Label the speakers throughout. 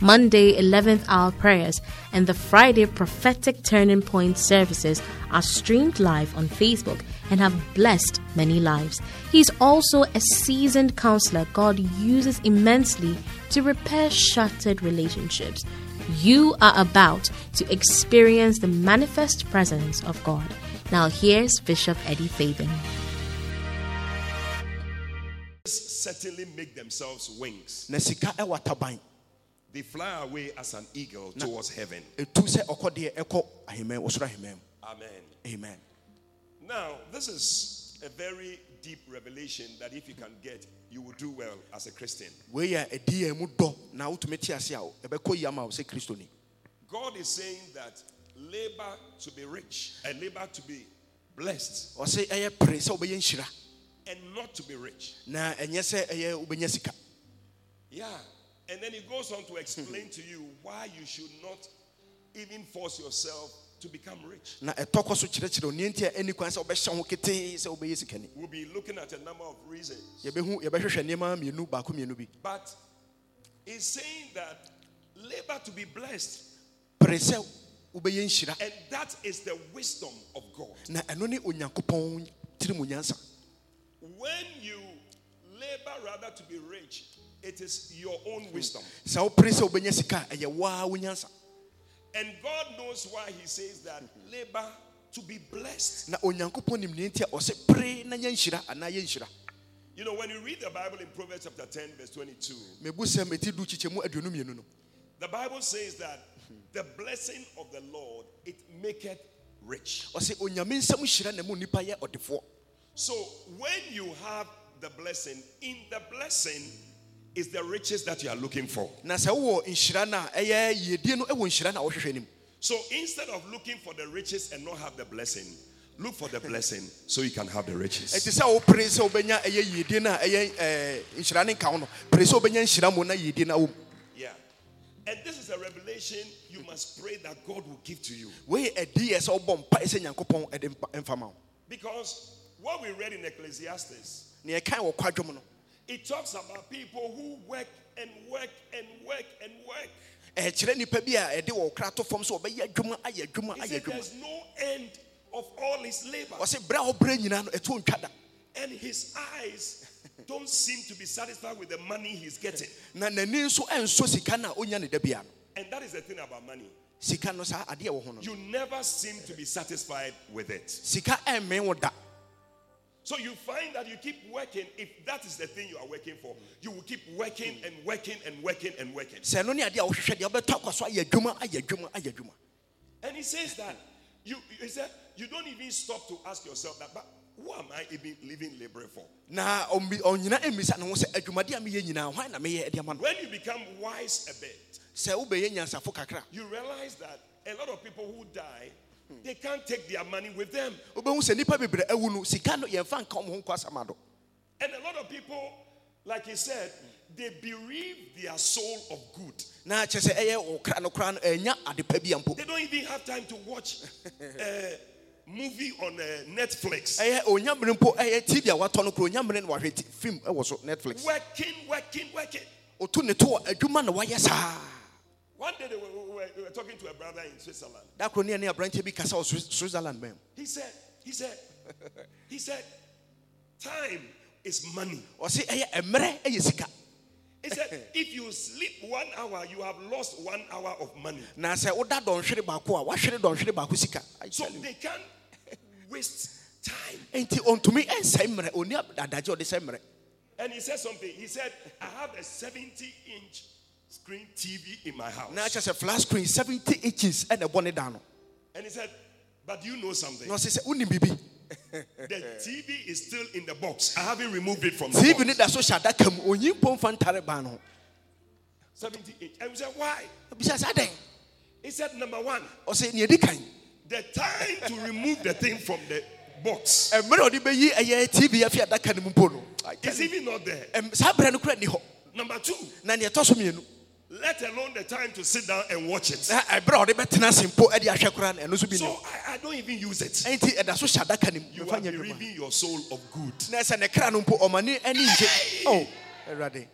Speaker 1: Monday 11th hour prayers, and the Friday prophetic turning point services are streamed live on Facebook and have blessed many lives. He's also a seasoned counselor God uses immensely to repair shattered relationships. You are about to experience the manifest presence of God. Now, here's Bishop Eddie Fabin.
Speaker 2: certainly make themselves wings.
Speaker 3: na sika ɛwɔ ataban
Speaker 2: They fly away as an eagle towards heaven.
Speaker 3: ɛtu sɛ ɔkɔ deɛ ɛkɔ ahemman wɔsoro ahemman mu
Speaker 2: Amen.
Speaker 3: amen
Speaker 2: Now, this is a very deep revelation that if you can get, you will do well as a Christian.
Speaker 3: wei yɛ ɛdi yɛn mu dɔ na wotumi te ase a ɛbɛkɔ yi ama wo sɛ
Speaker 2: God is saying that labor to be rich and labor to be blessed
Speaker 3: ɔse ɛyɛ pere sɛ wobɛyɛ nhyira
Speaker 2: and not to be rich.
Speaker 3: na ɛnyɛ sɛ ɛyɛ wobɛnya sika
Speaker 2: Yeah. And then he goes on to explain to you why you should not even force yourself to become rich.
Speaker 3: na ɛtɔ kɔ so kyerɛkyerɛ wo nneɛnti a ɛni kwan sɛ wobɛhyɛ ho ketee sɛ wobɛyɛ sikani
Speaker 2: We'll be looking at a number of reasons.
Speaker 3: yɛbɛhu yɛbɛhwehwɛ nneɛma mmienu baako mmienu bi
Speaker 2: But he's saying that labor to be blessed, and that is the wisdom of God.
Speaker 3: na ɛno ne onyankopɔn tiri mu nyansa
Speaker 2: When you rather to be rich, it is your own hmm. wisdom.
Speaker 3: sɛ wopere sɛ wobɛnya sika a ɛyɛ waa
Speaker 2: And God knows why he says that labor to be blessed.
Speaker 3: na onyankopɔn nim nneɛnti a ɔsɛ pere na nyɛ nhyira anaa yɛ nhyira
Speaker 2: You know, when you read the Bible in Proverbs chapter 10, verse 22,
Speaker 3: mebu sɛ meti du kyekyɛ mu aduonu mmienu no
Speaker 2: the Bible says that the blessing of the Lord it maketh rich.
Speaker 3: ɔsɛ onyame nsɛm hyira na mu nnipa yɛ ɔdefoɔ
Speaker 2: So when you have the blessing, in the blessing is the riches that you are looking for.
Speaker 3: na sɛ wowɔ nhyira no a ɛyɛ yiedie no ɛwɔ nhyira no a wohwehwɛ nim
Speaker 2: So instead of looking for the riches and not have the blessing, look for the blessing so you can have the riches.
Speaker 3: ɛti sɛ wopere sɛ wobɛnya ɛyɛ yiedie no a ɛyɛ ɛɛ, nhyira ne nka no pere sɛ nhyira mu na yiedie no awɔ
Speaker 2: Yeah. And this is a revelation you must pray that God will give to you.
Speaker 3: wei ɛdi yɛ sɛ wobɔ mpae sɛ nyankopɔn ɛde mpa- ɛmfa ma
Speaker 2: Because what we read in Ecclesiastes,
Speaker 3: ne ɛkan wɔ kwadwom no
Speaker 2: it talks about people who work and work and work and work.
Speaker 3: ɛkyerɛ nnipa bi a ɛde wɔ kra to fam sɛ wɔbɛyɛ adwuma ayɛ adwuma
Speaker 2: He
Speaker 3: ayɛ adwuma
Speaker 2: there's no end of all his labor.
Speaker 3: ɔsɛ berɛ a wɔbrɛ nyinaa no ɛto ntwa da
Speaker 2: And his eyes don't seem to be satisfied with the money he's getting.
Speaker 3: na n'ani nso ɛnsɔ sika no a ɔnya ne da bia no
Speaker 2: And that is the thing about money.
Speaker 3: sika no saa adeɛ wɔ ho no
Speaker 2: You never seem to be satisfied with it.
Speaker 3: sika ɛmmɛn wo da
Speaker 2: So you find that you keep working. If that is the thing you are working for, you will keep working and working and working and working. And he says that you he said you don't even stop to ask yourself that, but who am I even living laboring for?
Speaker 3: na ɔmbi- ɔnyina mmisa ne ho sɛ adwumadeɛ a meyɛ nyinaa hwan na meyɛ de ama no
Speaker 2: When you become wise a bit,
Speaker 3: sɛ wobɛyɛ nyansafo kakra
Speaker 2: you realize that a lot of people who die, they can't take their money with them.
Speaker 3: wobɛhu sɛ nnipa bebree awu no sika no yɛmfa nka ɔmo ho nkɔ asɛm ado
Speaker 2: And a lot of people, like he said, they bereave their soul of good.
Speaker 3: na kyerɛ sɛ ɛyɛ ɔkra no koraa no ɛnya ade pa bi a mpo
Speaker 2: They don't even have time to watch a movie on uh, Netflix.
Speaker 3: ɛyɛ ɔnya mmere mpo ɛyɛ tv a watɔ no kora ɔnya mmere na wahwɛ ti- film ɛwɔ so netflix
Speaker 2: Working, working, working. One day they were, we were, we were talking to a brother in Switzerland.
Speaker 3: da koro ne ɛne aberanteɛ bi kasa wɔ Swiss- switzerland bɛn
Speaker 2: He said, he said, he said, time is money.
Speaker 3: ɛyɛ mmerɛ ɛyɛ sika
Speaker 2: He said, if you sleep one hour, you have lost one hour of money.
Speaker 3: na sɛ woda oh, dɔnhwere baako oh, a wahwere dɔnhwere baako oh, sika I
Speaker 2: So
Speaker 3: tell you.
Speaker 2: they can't waste time.
Speaker 3: enti ɔntumi ɛnsɛe mmerɛ ɔni adagye a ɔde sɛ mmerɛ
Speaker 2: And he said something. He said, I have a 70 inch screen TV in my house.
Speaker 3: na kyerɛ sɛ flat screen 70 inches and ɛbɔ ne da no
Speaker 2: And he said, But you know something?
Speaker 3: ɔse sɛ wonim biribi
Speaker 2: The TV is still in the box. I haven't removed it from the
Speaker 3: tv
Speaker 2: box.
Speaker 3: ne da so hyɛ adaka mu ɔnyi mpo mfa ntare ban no ho
Speaker 2: 70 inch. And we said, Why?
Speaker 3: bisa sɛ adɛn
Speaker 2: He said, Number one,
Speaker 3: ɔsɛ nea ɛdi kan
Speaker 2: the time to remove the thing from the box.
Speaker 3: mmerɛ a ɔde bɛyi ɛyɛ tv afi adaka no mu mpo no I tell
Speaker 2: It's even not there.
Speaker 3: saa berɛ no kora
Speaker 2: Number two,
Speaker 3: na neɛ ɛtɔ so mmienu
Speaker 2: let alone the time to sit down and watch it.
Speaker 3: na ɛberɛ a ɔde bɛtena ase mpo de ahwɛ koraa no ɛno nso bi
Speaker 2: So I, I don't even use it.
Speaker 3: ɛnti ɛda so hyɛ adaka no mu
Speaker 2: You are bereaving your soul of good.
Speaker 3: na sɛ ne kra no mpo ɔma ne ani ngye o oh, awurade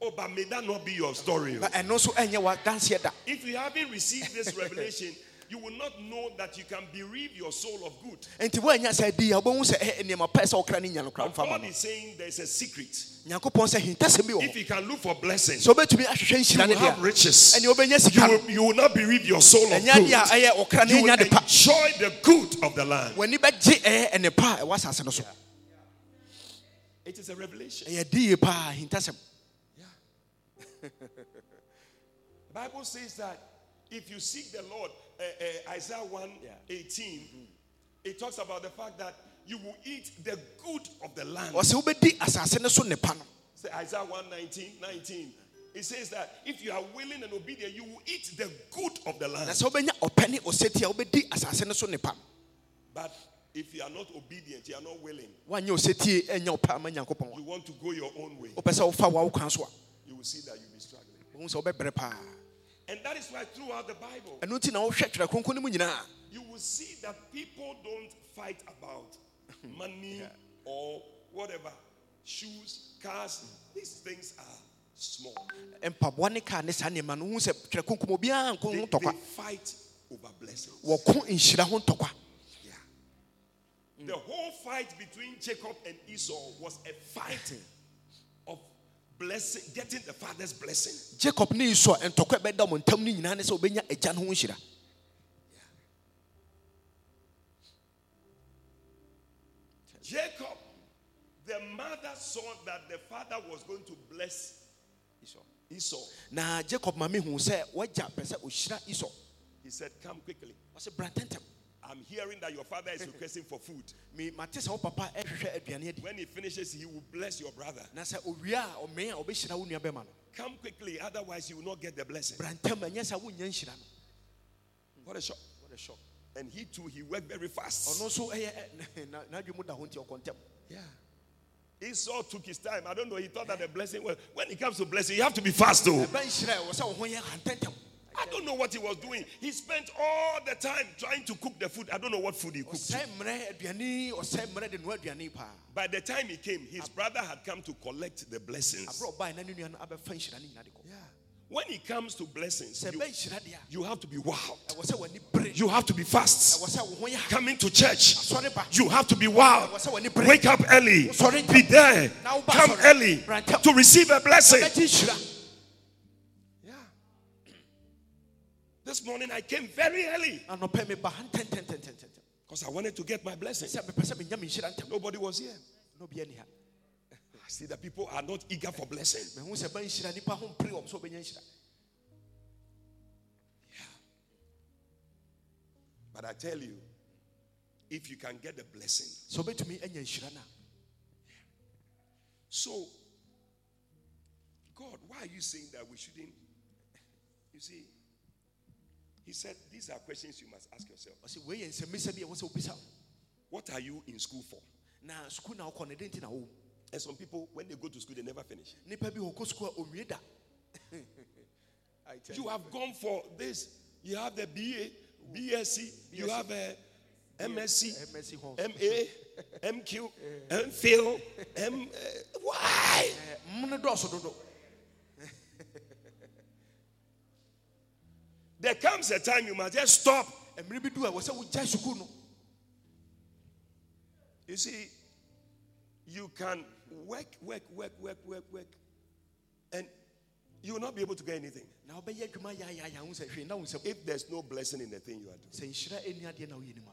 Speaker 2: Oh, but may that not be your story. Oh.
Speaker 3: na ɛno nso ɛnyɛ wadanseɛ da
Speaker 2: If you haven't received this revelation, you will not know that you can bereave your soul of good.
Speaker 3: enti sɛ di a wobɛhu sɛ ɛ, nneɛma pɛ sɛ wokra no nya no mfa ma
Speaker 2: God is saying there's a secret.
Speaker 3: nyankopɔn sɛ hintasɛm bi wɔ
Speaker 2: If you can look for blessing,
Speaker 3: sɛ wobɛtumi ahwehwɛ
Speaker 2: you will have riches.
Speaker 3: ɛne
Speaker 2: You
Speaker 3: sika
Speaker 2: will, you will not bereave your soul of
Speaker 3: ɛnyɛ deɛ a
Speaker 2: good.
Speaker 3: ɛyɛ
Speaker 2: You
Speaker 3: ne
Speaker 2: will
Speaker 3: nya de pa
Speaker 2: enjoy the good of the land.
Speaker 3: w'ani bɛgye eh, ɛyɛ ɛne pa a ɛwɔ asase no so
Speaker 2: It is a revelation.
Speaker 3: ɛyɛ di hintasɛm
Speaker 2: The Bible says that if you seek the Lord, uh, uh, Isaiah 1 18, it talks about the fact that you will eat the good of the land.
Speaker 3: ɔsɛ wobɛdi asase no so nepa no
Speaker 2: Say Isaiah 1 19, 19. It says that if you are willing and obedient, you will eat the good of the land.
Speaker 3: sɛ wobɛnya ɔpɛ ne ɔsɛti a wobɛdi asase no so nepa no
Speaker 2: But if you are not obedient, you are not willing,
Speaker 3: woanyɛ ɔsɛtie ɛnyɛ ɔpɛ ama nyankopɔn
Speaker 2: you want to go your own way,
Speaker 3: wopɛ sɛ wofa wo kwan
Speaker 2: you will see that you'll be struggling. And that is why throughout the Bible,
Speaker 3: ɛno nti na wohwɛ twerɛ kronkron no mu nyinaa
Speaker 2: you will see that people don't fight about money or whatever, shoes, cars. These things are small.
Speaker 3: mpaboa ne kaa ne saa nneɛma no wohu sɛ twerɛ kronkron obiara nko
Speaker 2: They,
Speaker 3: ho
Speaker 2: they
Speaker 3: ntɔkwa
Speaker 2: fight over blessings.
Speaker 3: wɔko nhyira ho ntɔkwa
Speaker 2: Yeah. The whole fight between Jacob and Esau was a fight of blessing, getting the father's blessing.
Speaker 3: jacob ne esau ntɔkwa a ɛbɛda mo ntam no nyinaa ne sɛ wobɛnya agya no ho nhyira
Speaker 2: Jacob, the mother saw that the father was going to bless Esau.
Speaker 3: na jacob mami mehu sɛ wagya pɛ sɛ ɔhyira esau
Speaker 2: He said, Come quickly.
Speaker 3: ɔsɛ bra ntɛntɛm
Speaker 2: I'm hearing that your father is requesting for food.
Speaker 3: Me- mate sɛ wo papa ɛhwehwɛ aduane adi
Speaker 2: When he finishes, he will bless your brother.
Speaker 3: na sɛ owie a ɔmee a ɔbɛhyira wo nua bɛma no
Speaker 2: Come quickly, otherwise, you will not get the blessing.
Speaker 3: bra ntɛm ɛnyɛ sɛ wonya nhyira no
Speaker 2: What a shock.
Speaker 3: What a shock.
Speaker 2: And he too, he worked very fast.
Speaker 3: ɔno nso ɛyɛ ɛ- na- n'adwe mu da ho nti ɔkɔ ntɛm
Speaker 2: Yeah. Esau took his time. I don't know. He thought that the blessing was when it comes to blessing, you have to be fast though.
Speaker 3: Ɛbɛ nhyira a ɛwɔ sɛ wo ho yɛ hantɛntɛm
Speaker 2: I don't know what he was doing. He spent all the time trying to cook the food. I don't know what food he cooked.
Speaker 3: ɔsɛe mmerɛ aduane ɔsɛe mmerɛ de noa aduane paa
Speaker 2: By the time he came, his brother had come to collect the blessings.
Speaker 3: aberɛ ɔbae na ne nua no abɛfa nhyira no nyina de kɔ
Speaker 2: When it comes to blessings, you,
Speaker 3: ɛbɛ nhyira deɛ a
Speaker 2: you have to be wild.
Speaker 3: ɛwɔ sɛ w'ani bere
Speaker 2: You have to be fast.
Speaker 3: ɛwɔ sɛ wo ho yɛ ha
Speaker 2: Coming to church, you have to be wild.
Speaker 3: ɛwɔ sɛ w'ani bere
Speaker 2: Wake up early. Be there. Come early to receive a blessing. This morning I came very early because I wanted to get my blessing.
Speaker 3: sɛ mepɛ sɛ menya me nhyira ntɛm
Speaker 2: Nobody was here. I see that people are not eager for blessing.
Speaker 3: mehu sɛ ba nhyira nipa ho mpere wɔm sɛ wobɛnya nhyira
Speaker 2: But I tell you, if you can get the blessing,
Speaker 3: sɛ wobɛtumi anya nhyira no a
Speaker 2: so God, why are you saying that we shouldn't? You see, He said these are questions you must ask yourself.
Speaker 3: ɔsɛ wei yɛ nsɛmmisa bi a ɛwɔ sɛ wobisa wo
Speaker 2: What are you in school for?
Speaker 3: na sukuu na wokɔ no ɛdɛn nti na
Speaker 2: And some people, when they go to school, they never finish.
Speaker 3: nipa bi wɔkɔ sukuu a ɔnwie da I tell
Speaker 2: You have gone for this. You have the BA, BSc, you have a MSc,
Speaker 3: MSc hɔ.
Speaker 2: MA, MQ, MPhil, M. uh, why? There comes a time you must just stop.
Speaker 3: mmerɛ bi du a ɛwɔ sɛ wogyae sukuu no
Speaker 2: You see, you can work, work, work, work, work, work, and you will not be able to get anything
Speaker 3: na wobɛyɛ adwuma yɛayɛayɛ ho sɛ hwee na wo nsɛm
Speaker 2: if there's no blessing in the thing you are doing.
Speaker 3: sɛ nhyira ɛnni adeɛ na woyɛ nim a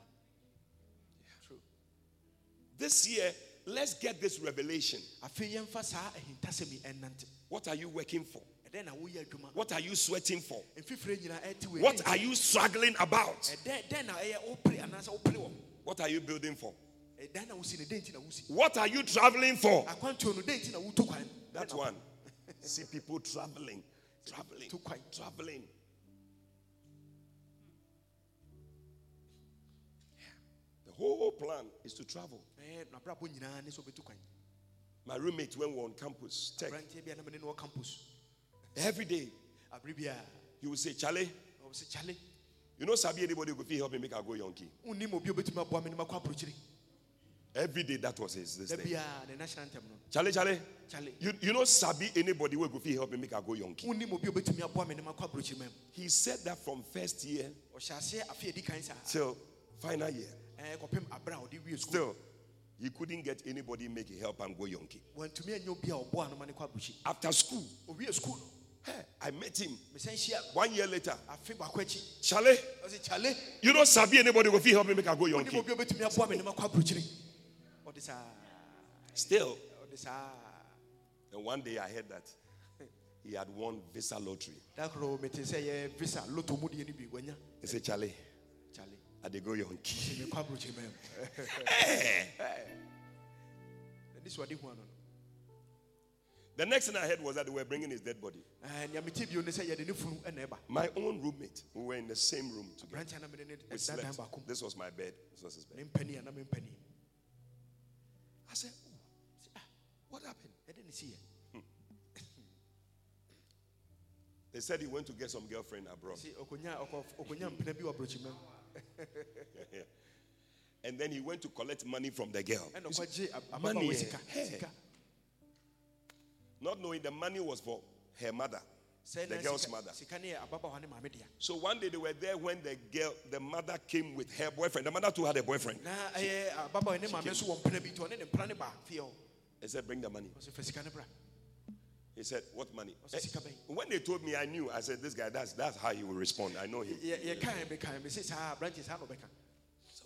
Speaker 2: This year, let's get this revelation.
Speaker 3: afei yɛmfa saa ahintasɛm yi ɛnnante
Speaker 2: What are you working for?
Speaker 3: Ɛdɛn na woyɛ adwuma
Speaker 2: What are you sweating for?
Speaker 3: mfifire nyinaa ɛte wei
Speaker 2: What are you struggling about?
Speaker 3: ɛdɛn dɛn na ɛyɛ wopere anaasɛ wopere wɔ
Speaker 2: What are you building for?
Speaker 3: ɛdɛn na wosi no dɛn nti na wosi
Speaker 2: What are you traveling for?
Speaker 3: akwantuo no dɛn nti na wotu kwan
Speaker 2: That one. See people traveling, traveling, traveling. The whole plan is to travel.
Speaker 3: Eh, n'abrabɔ nyinaa ne sɛ ɔbɛtu kwan
Speaker 2: My roommate, when we were on campus, tech, every day.
Speaker 3: Abere biaa
Speaker 2: he would say, Charlie,
Speaker 3: ɔwɔ sɛ kyale
Speaker 2: you know, Sabi, anybody who could help me make a go yonki.
Speaker 3: wonnim obi a obɛtumi aboa me ne makɔ aburokyiri
Speaker 2: Every day that was his this thing.
Speaker 3: biaa ne national anthem no.
Speaker 2: Charlie, Charlie, you, you know, Sabi, anybody who could help me make a go yonki.
Speaker 3: wonnim obi a obɛtumi aboa me ne makɔ aburokyiri ma mu
Speaker 2: He said that from first year
Speaker 3: ɔhyɛ aseɛ afe a ɛdi kan saa
Speaker 2: till final year.
Speaker 3: Eh, kɔpem abere a ɔde wie sukuu
Speaker 2: Still, he couldn't get anybody make a help and go yonki.
Speaker 3: wantumi anyɛ obi a ɔboa no ma ne
Speaker 2: After school,
Speaker 3: owie sukuu no
Speaker 2: hey, I met him.
Speaker 3: mesan hyia no
Speaker 2: One year later,
Speaker 3: afe baako akyi
Speaker 2: Charlie,
Speaker 3: kyale
Speaker 2: you know, Sabi, anybody could help me make a go
Speaker 3: wonnim
Speaker 2: yonki.
Speaker 3: obi a obɛtumi aboa me ne makɔ aburokyiri ɔde saa
Speaker 2: Still, and one day I heard that he had won Visa lottery.
Speaker 3: da koro mete sɛ yɛ visa loto mu deɛ no bi wanya
Speaker 2: He The next thing I heard was that they were bringing his dead body.
Speaker 3: Eh, nea mete bio ne sɛ yɛde ne funu ɛna ɛba
Speaker 2: My own roommate, we were in the same room together.
Speaker 3: aberanteɛ na mene ne
Speaker 2: We slept.
Speaker 3: dan baako mu
Speaker 2: This was my bed. This was his bed.
Speaker 3: ne mpani a na me mpani
Speaker 2: I said, oh, ah, what happened?
Speaker 3: ɛde ne siyɛ
Speaker 2: They said he went to get some girlfriend abroad.
Speaker 3: sɛ ɔkɔnya ɔkɔ- ɔkɔnya mpena bi wɔ aburokyiri ma mu
Speaker 2: And then he went to collect money from the girl.
Speaker 3: ɛna
Speaker 2: You see,
Speaker 3: ɔkɔgye ab-
Speaker 2: money, eh, hey. Not knowing the money was for her mother, the girl's mother.
Speaker 3: sika ne yɛ ababaawa ne maame dea
Speaker 2: So one day they were there when the girl, the mother came with her boyfriend. The mother too had a boyfriend.
Speaker 3: na ɛyɛ ababaawa ne maame nso wɔ mpena bi nti ɔne ne mpena ne ba fie
Speaker 2: said, bring the money.
Speaker 3: ɔsɛ fa sika ne bra
Speaker 2: He said, what money? Eh, When they told me, I knew. I said, this guy, that's, that's how he will respond. I know him.
Speaker 3: Yɛ- yɛkae bɛkae mɛsɛ saa aberante saa na ɔbɛka
Speaker 2: So,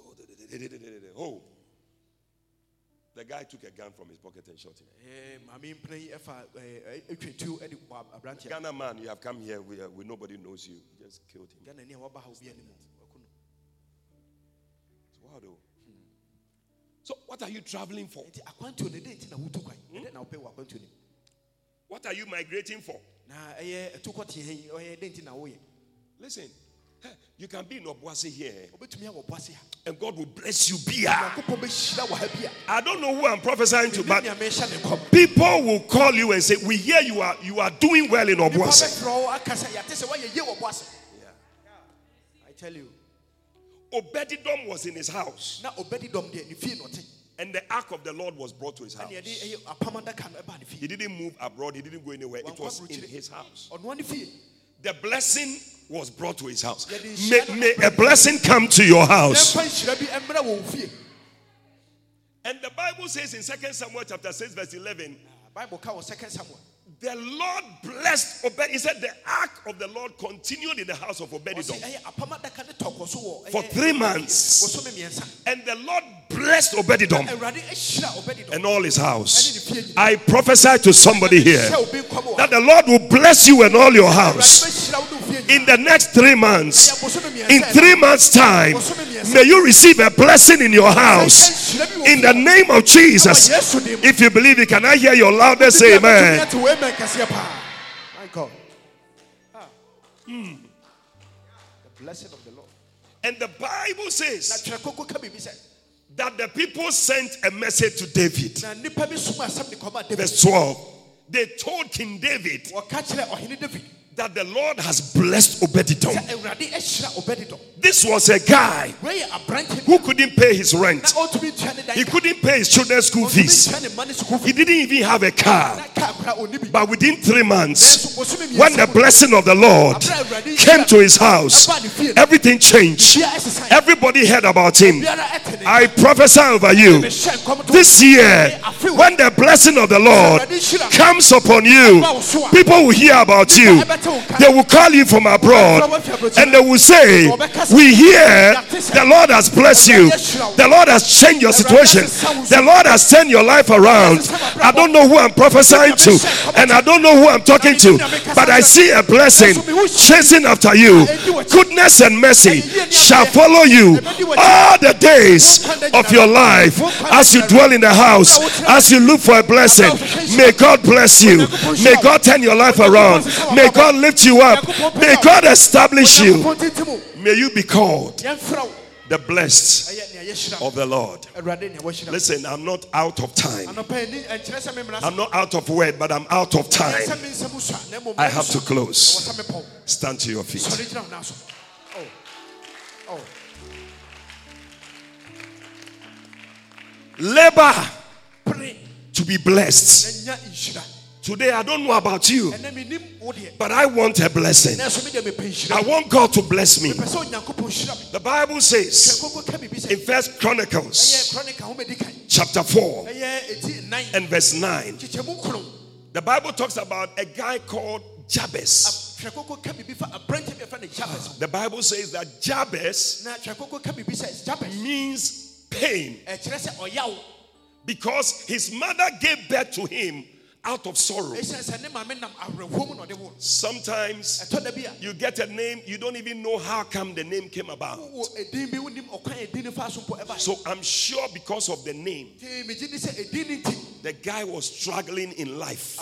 Speaker 2: oh. The guy took a gun from his pocket and shot him.
Speaker 3: Maame mpena yi ɛfa ɛtwa tuo ɛde bɔ
Speaker 2: Ghana man, you have come here where, where nobody knows you. Just killed him.
Speaker 3: ghana ni a waba ha obi anim waku no
Speaker 2: It's wild, though. So, what are you traveling for?
Speaker 3: nti akwantuo no ɛdɛn nti na wotu kwan ɛdɛn hmm? na wopɛ wɔ akwantuo no
Speaker 2: What are you migrating for?
Speaker 3: na ɛyɛ ɛtu kɔteɛ yi ɔyɛ ɛdɛn nti na woyɛ
Speaker 2: Listen, you can be in Obuasi here,
Speaker 3: wobɛtumi awɔ boase ha
Speaker 2: and God will bless you. Be here.
Speaker 3: nyankopɔn bɛhyira wɔ ha bi a
Speaker 2: I don't know who I'm prophesying to, but
Speaker 3: nea mehyɛ ne nkɔm
Speaker 2: people will call you and say, "We hear you are you are doing well in
Speaker 3: nipa
Speaker 2: Obuasi."
Speaker 3: bɛfrɛ wo aka sɛ yɛate sɛ woayɛ yie wɔ boase i tell you
Speaker 2: Obededom was in his house,
Speaker 3: na obɛdi dɔm deɛ ne fie na
Speaker 2: and the ark of the Lord was brought to his house.
Speaker 3: Eh, ɛne yɛde ɛyɛ apam adaka no eh, ɛbaa ne
Speaker 2: He didn't move abroad. He didn't go anywhere. It was in his house.
Speaker 3: Ɔnoa ne fie
Speaker 2: The blessing was brought to his house. May, may a blessing come to your house.
Speaker 3: yɛmfa nhyira bi ɛmmra wɔ wo fie
Speaker 2: And the Bible says in 2 Samuel chapter 6, verse 11,
Speaker 3: bible ka wɔ second samuel
Speaker 2: the Lord blessed Obed. He said the ark of the Lord continued in the house of Obededom
Speaker 3: ɛyɛ apam adaka ne tɔkɔ so wɔ
Speaker 2: for three months. And the Lord blessed Obededom
Speaker 3: awurade ahyira obɛdi dɔm
Speaker 2: and all his house. I prophesy to somebody here
Speaker 3: hyɛ obi nkɔm wɔ
Speaker 2: that the Lord will bless you and all your house.
Speaker 3: bɛhyira wo ne wo fie
Speaker 2: in the next three months, in three months' time, may you receive a blessing in your house. In the name of Jesus. If you believe it, can I hear your loudest amen?
Speaker 3: Amen. Kɛseɛ paa. My God. Ah. The blessing of the Lord.
Speaker 2: And the Bible says
Speaker 3: twerɛ koko ka biribi sɛ,
Speaker 2: that the people sent a message to David.
Speaker 3: na nnipa bi soma asɛm de kɔma David.
Speaker 2: Verse 12. They told King David
Speaker 3: Wɔka kyerɛ ɔhene David
Speaker 2: that the Lord has blessed Obededom.
Speaker 3: sɛ Awurade ahyira Obededom.
Speaker 2: This was a guy
Speaker 3: Wei yɛ aberante
Speaker 2: who couldn't pay his rent.
Speaker 3: ɔntumi ntua ne dan
Speaker 2: He couldn't pay his children's school fees.
Speaker 3: ntua ne mma ne sukuu
Speaker 2: He didn't even have a car.
Speaker 3: Na kaa koraa ɔnni bi.
Speaker 2: But within three months,
Speaker 3: Nanso bosome mmiɛnsa
Speaker 2: when the blessing of the Lord came to his house, everything changed.
Speaker 3: bia ɛsesa yɛ.
Speaker 2: Everybody heard about him.
Speaker 3: Biara ɛte ne
Speaker 2: I prophesy over you
Speaker 3: mehyɛ nkɔm to
Speaker 2: this year, when the blessing of the Lord comes upon you, people will hear about you. They will call you from abroad and they will say, We hear the Lord has blessed you, the Lord has changed your situation, the Lord has turned your life around. I don't know who I'm prophesying to, and I don't know who I'm talking to, but I see a blessing chasing after you. Goodness and mercy shall follow you all the days of your life as you dwell in the house, as you look for a blessing. May God bless you. May God turn your life around. May God lift you up. May God establish you.
Speaker 3: Onyankopɔn tete mu.
Speaker 2: May you be called the blessed of the Lord. Listen, I'm not out of time. I'm not out of word, but I'm out of time. I have to close. Stand to your feet. Oh. Oh. Labor to be blessed. Today, I don't know about you, but I want a blessing. I want God to bless me. The Bible says in First Chronicles, chapter 4, and verse 9, the Bible talks about a guy called Jabez. The Bible says that Jabez means pain. Because his mother gave birth to him out of sorrow. Sometimes you get a name, you don't even know how come the name came about. So I'm sure because of the name, the guy was struggling in life.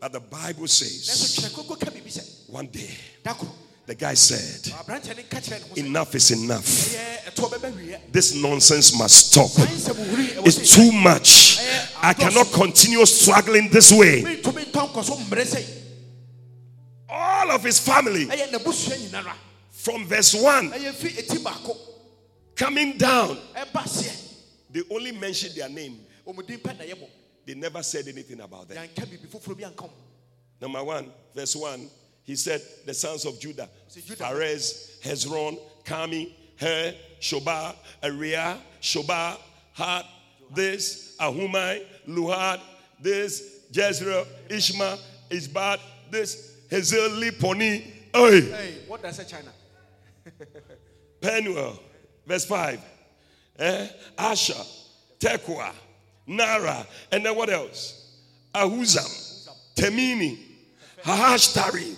Speaker 2: But the Bible says one day the guy said, Enough is enough. This nonsense must stop. It's too much. I cannot continue struggling this way. All of his family, from verse 1, coming down, they only mentioned their name. They never said anything about them. Number one, verse 1 he said, The sons of Judah, Perez, Hezron, Carmi, Her, Shobah, Ariah, Shobah, Had, this, Ahumai, Lahad, this, Jezreel, Ishma, Isbad, this, Hazel, Liponi.
Speaker 3: Hey. hey, what does it say, China?
Speaker 2: Penuel, verse 5. Eh? Asher, Tekoa, Nara, and then what else? Ahuzam, Temeni, Haahashtari,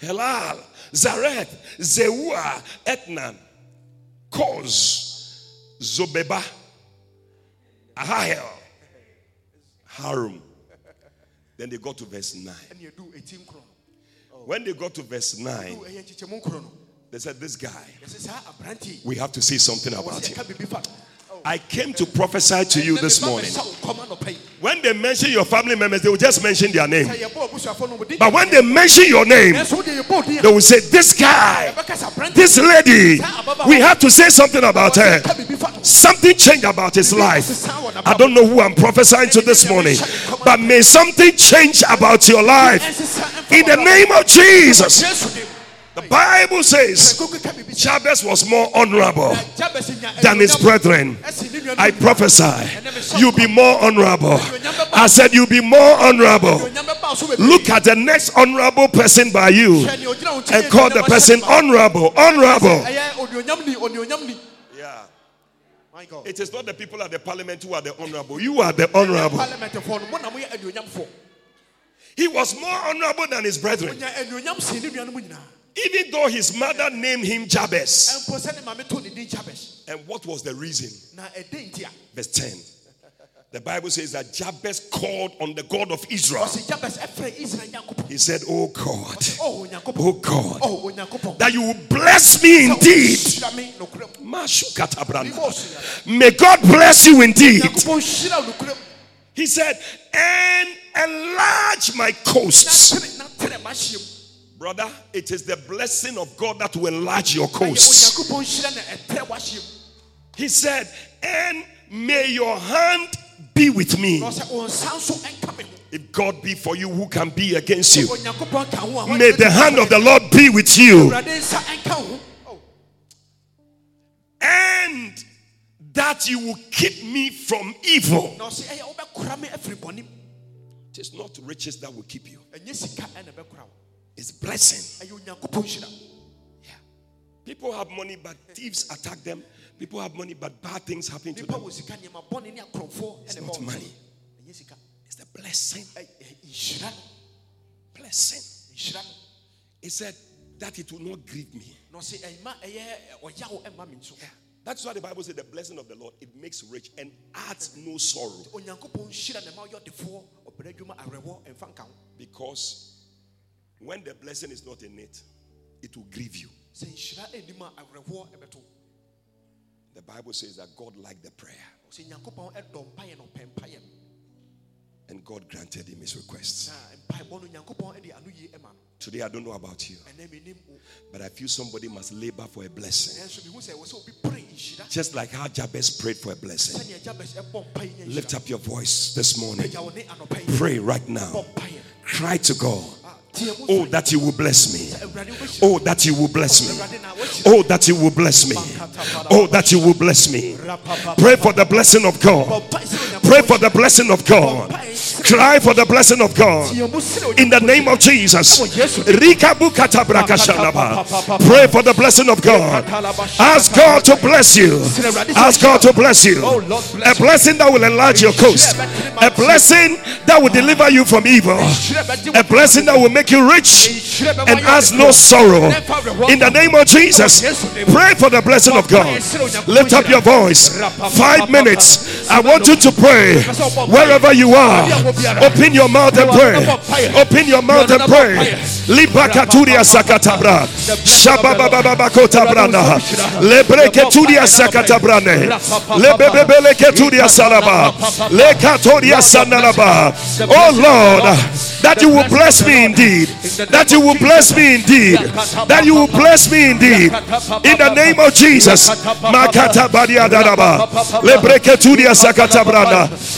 Speaker 2: Helal, Zereth, Zeua, Ethnan, Coz, Zobebah, Ahahel, Harum. Then they got to verse 9. When they got to verse 9, they said, This guy, we have to say something about him. I came to prophesy to you this morning. When they mention your family members, they will just mention their name. But when they mention your name, they will say, This guy, this lady, we have to say something about her. Something changed about his life. I don't know who I'm prophesying to this morning, but may something change about your life in the name of Jesus. The Bible says Jabez was more honorable than his brethren. I prophesy, you'll be more honorable. I said, you'll be more honorable. Look at the next honorable person by you and call the person honorable. Honorable. Yeah. It is not the people at the parliament who are the honorable. You are the honorable. He was more honorable than his brethren. Even though his mother named him Jabez. And what was the reason? Verse 10. The Bible says that Jabez called on the God of Israel. He said, Oh God, oh, oh God, that you will bless me indeed. May God bless you indeed. He said, and enlarge my coasts. Brother, it is the blessing of God that will enlarge your coast. He said, and may your hand be with me. If God be for you, who can be against you? May the hand of the Lord be with you. And that you will keep me from evil. It is not riches that will keep you. It's blessing. Yeah. People have money, but thieves attack them. People have money, but bad things happen to them. It's not money. It's the blessing. Blessing. He said that it will not grieve me. Yeah. That's why the Bible says the blessing of the Lord it makes rich and adds no sorrow. Because when the blessing is not in it, it will grieve you. The Bible says that God liked the prayer. And God granted him his requests. Today, I don't know about you, but I feel somebody must labor for a blessing. Just like how Jabez prayed for a blessing. Lift up your voice this morning. Pray right now. Cry to God. Oh, that you will bless me. Oh, that you will bless me. Oh, that you will bless me. Oh, that you will bless me. Pray for the blessing of God. Pray for the blessing of God. Cry for the blessing of God. In the name of Jesus. Pray for the blessing of God. Ask God to bless you. Ask God to bless you. A blessing that will enlarge your coast. A blessing that will deliver you from evil. A blessing that will make you rich and ask no sorrow. In the name of Jesus. Pray for the blessing of God. Lift up your voice. Five minutes. I want you to pray wherever you are. Open your mouth and pray. Open your mouth and pray. Libakaturia sakatabra. Shababababakota Lebreketuria sakatabrane. Lebebebele keturia salaba. Lekatoria sanalaba. Oh Lord, that you will bless me indeed. That you will bless me indeed. That you will bless me indeed. In the name of Jesus.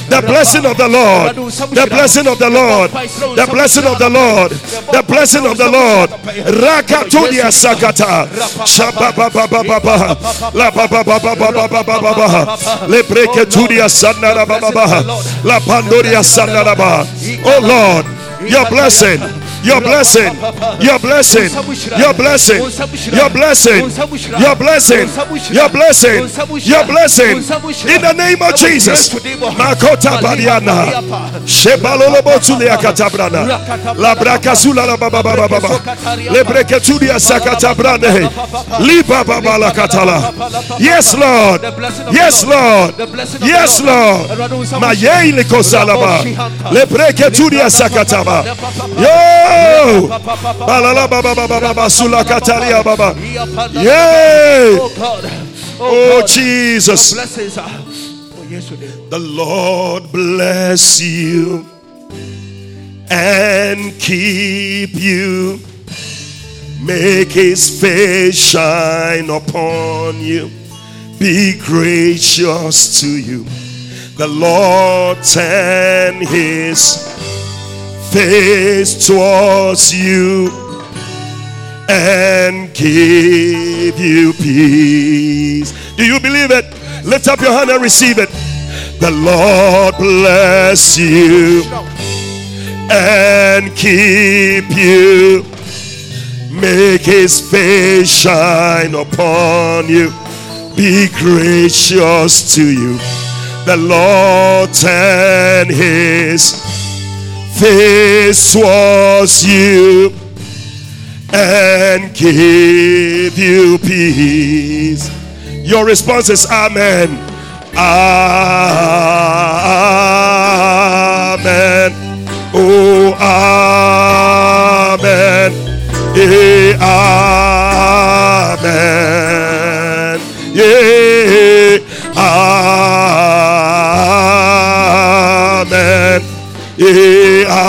Speaker 2: The blessing of the Lord. The blessing of the Lord. The blessing of the Lord. The blessing of the Lord. Rakatudia sakata. Shabababababa. La baba baba baba baba baba. Lebreketudia sanarababa. La pandoria sanaraba. Oh Lord, your blessing your blessing, your blessing, your blessing, your blessing, your blessing, your blessing, your blessing. In the name of Jesus. Makota Badiana. Shebalolobo Tulia Katabrana. La Bracasula la Baba Baba. Sakatabrane. Liba Baba la Katala. Yes, Lord. Yes, Lord. Yes, Lord. Mayele Kosalaba. Lebreketudia Sakataba. Yo! Balala baba baba baba sula katalia baba. Oh God. Oh, Jesus oh Jesus. The Lord bless you and keep you. Make his face shine upon you. Be gracious to you. The Lord turn his face towards you and give you peace. Do you believe it? Lift up your hand and receive it. The Lord bless you and keep you. Make his face shine upon you. Be gracious to you. The Lord turn his face towards you and give you peace. Your response is Amen. Amen. Oh, Amen. Amen.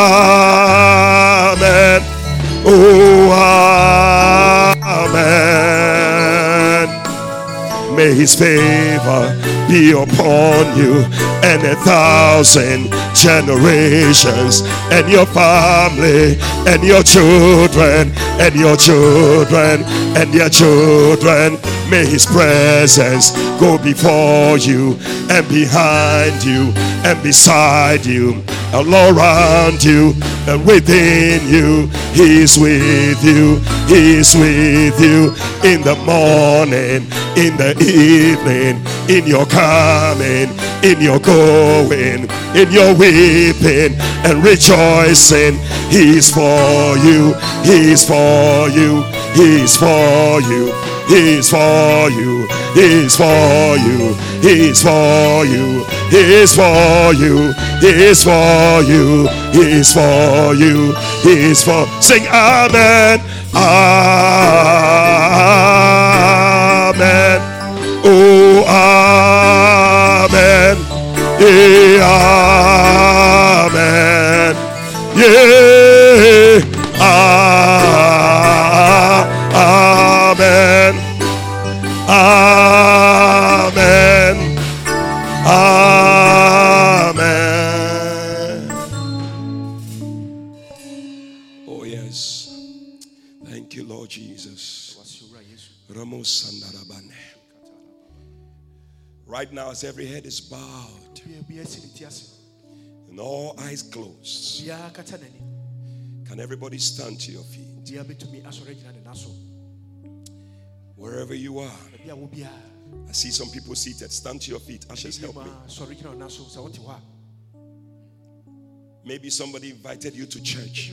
Speaker 2: Amen. His favor be upon you and a thousand generations and your family and your children and your children and their children May his presence go before you and behind you and beside you, all around you and within you. He's with you. He's with you in the morning, in the evening, in your coming, in your going, in your weeping and rejoicing. He's for you, He's for you, He's for you. He's for you, He's for you, He's for you, He's for you, He's for you, He's for you, He's for. Sing Amen, Amen. As every head is bowed and all eyes closed, can everybody stand to your feet? Wherever you are, I see some people seated. Stand to your feet. Ashes, help me. Maybe somebody invited you to church,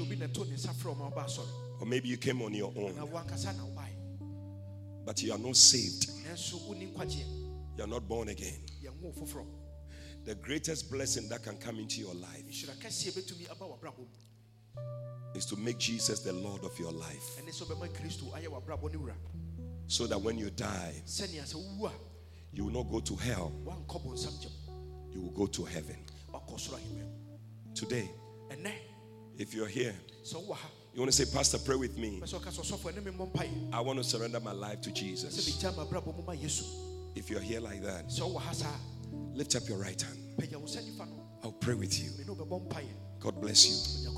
Speaker 2: or maybe you came on your own, but you are not saved. You are not born again. The greatest blessing that can come into your life is to make Jesus the Lord of your life. So that when you die, you will not go to hell, you will go to heaven. Today, if you're here, you want to say, Pastor, pray with me. I want to surrender my life to Jesus. If you're here like that, lift up your right hand. I'll pray with you. God bless you.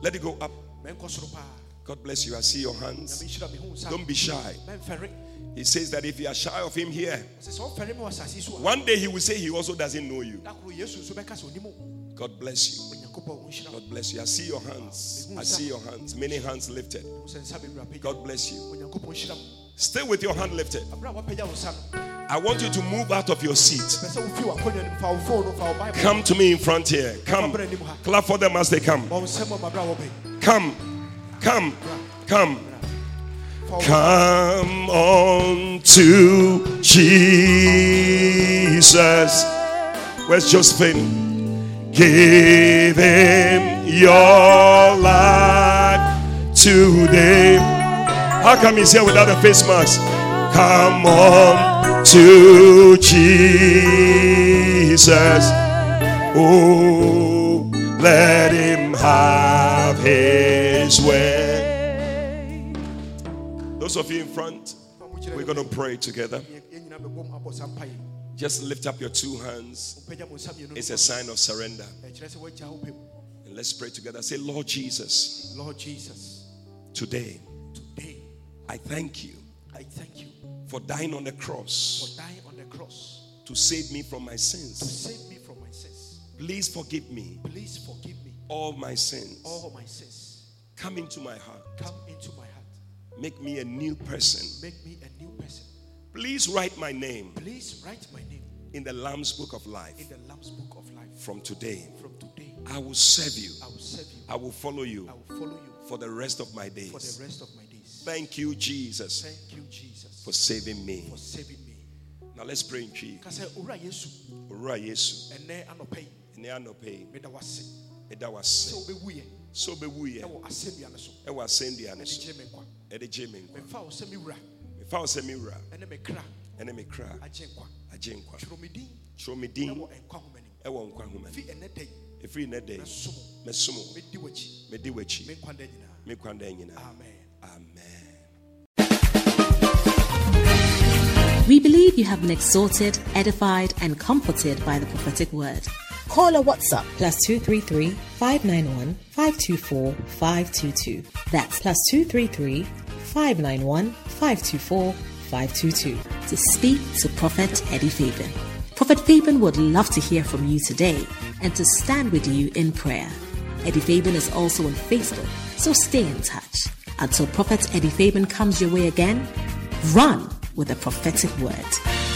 Speaker 2: Let it go up. God bless you. I see your hands. Don't be shy. He says that if you are shy of him here, one day he will say he also doesn't know you. God bless you. God bless you. I see your hands. I see your hands. Many hands lifted. God bless you. Stay with your hand lifted. I want you to move out of your seat. Come to me in front here. Come. Clap for them as they come. Come. Come. Come. Come on to Jesus. Where's Josephine? Give him your life today. How come he's here without a face mask? Come on to Jesus. Oh, let him have his way. Those of you in front, we're going to pray together. Just lift up your two hands. It's a sign of surrender. And let's pray together. Say, Lord Jesus.
Speaker 3: Lord Jesus.
Speaker 2: Today,
Speaker 3: today,
Speaker 2: I thank you.
Speaker 3: I thank you
Speaker 2: for dying on the cross.
Speaker 3: For dying on the cross
Speaker 2: to save me from my sins.
Speaker 3: To save me from my sins.
Speaker 2: Please forgive me.
Speaker 3: Please forgive me
Speaker 2: all my sins.
Speaker 3: All my sins.
Speaker 2: Come into my heart.
Speaker 3: Come into my heart.
Speaker 2: Make me a new person.
Speaker 3: Make me a new person.
Speaker 2: Please write my name.
Speaker 3: Please write my name
Speaker 2: in the Lamb's Book of Life.
Speaker 3: In the Lamb's Book of Life.
Speaker 2: From today.
Speaker 3: From today.
Speaker 2: I will serve you.
Speaker 3: I will serve you.
Speaker 2: I will follow you.
Speaker 3: I will follow you
Speaker 2: for the rest of my days.
Speaker 3: For the rest of my days.
Speaker 2: Thank you, Jesus.
Speaker 3: Thank you, Jesus.
Speaker 2: For saving me.
Speaker 3: For saving me.
Speaker 2: Now let's pray in chief.
Speaker 3: Owura Yesu.
Speaker 2: Owura Yesu.
Speaker 3: Ene anope.
Speaker 2: Ene anope.
Speaker 3: Meda wase.
Speaker 2: Meda wase.
Speaker 3: So be wuye.
Speaker 2: So be.
Speaker 3: Ewo asendua ne so.
Speaker 2: Ewo asendua ne so.
Speaker 3: Ede me nkwa.
Speaker 2: Ede gye me nkwa.
Speaker 3: Mefa wo se mi wura.
Speaker 2: Mefa wo se mi wura.
Speaker 3: Ene me kra.
Speaker 2: Ene me kra.
Speaker 3: Agye nkwa.
Speaker 2: Agye nkwa.
Speaker 3: Tworo me din.
Speaker 2: Tworo me din.
Speaker 3: Ewo nkwa homanim.
Speaker 2: Ewo nkwa homanim.
Speaker 3: Fi ene dai.
Speaker 2: Efiri ne dai.
Speaker 3: Mesomo.
Speaker 2: Mesomo.
Speaker 3: Medi wachi.
Speaker 2: Medi wachi.
Speaker 3: Me nkwanda nyina.
Speaker 2: Me nkwanda nyina.
Speaker 3: Amen.
Speaker 2: Amen.
Speaker 1: We believe you have been exhorted, edified, and comforted by the prophetic word.
Speaker 4: Call or WhatsApp plus 233 591 524 522. That's plus 233 591 524 522.
Speaker 1: To speak to Prophet Eddie Fabian. Prophet Fabian would love to hear from you today and to stand with you in prayer. Eddie Fabian is also on Facebook, so stay in touch. Until Prophet Eddie Fabian comes your way again, run with a prophetic word.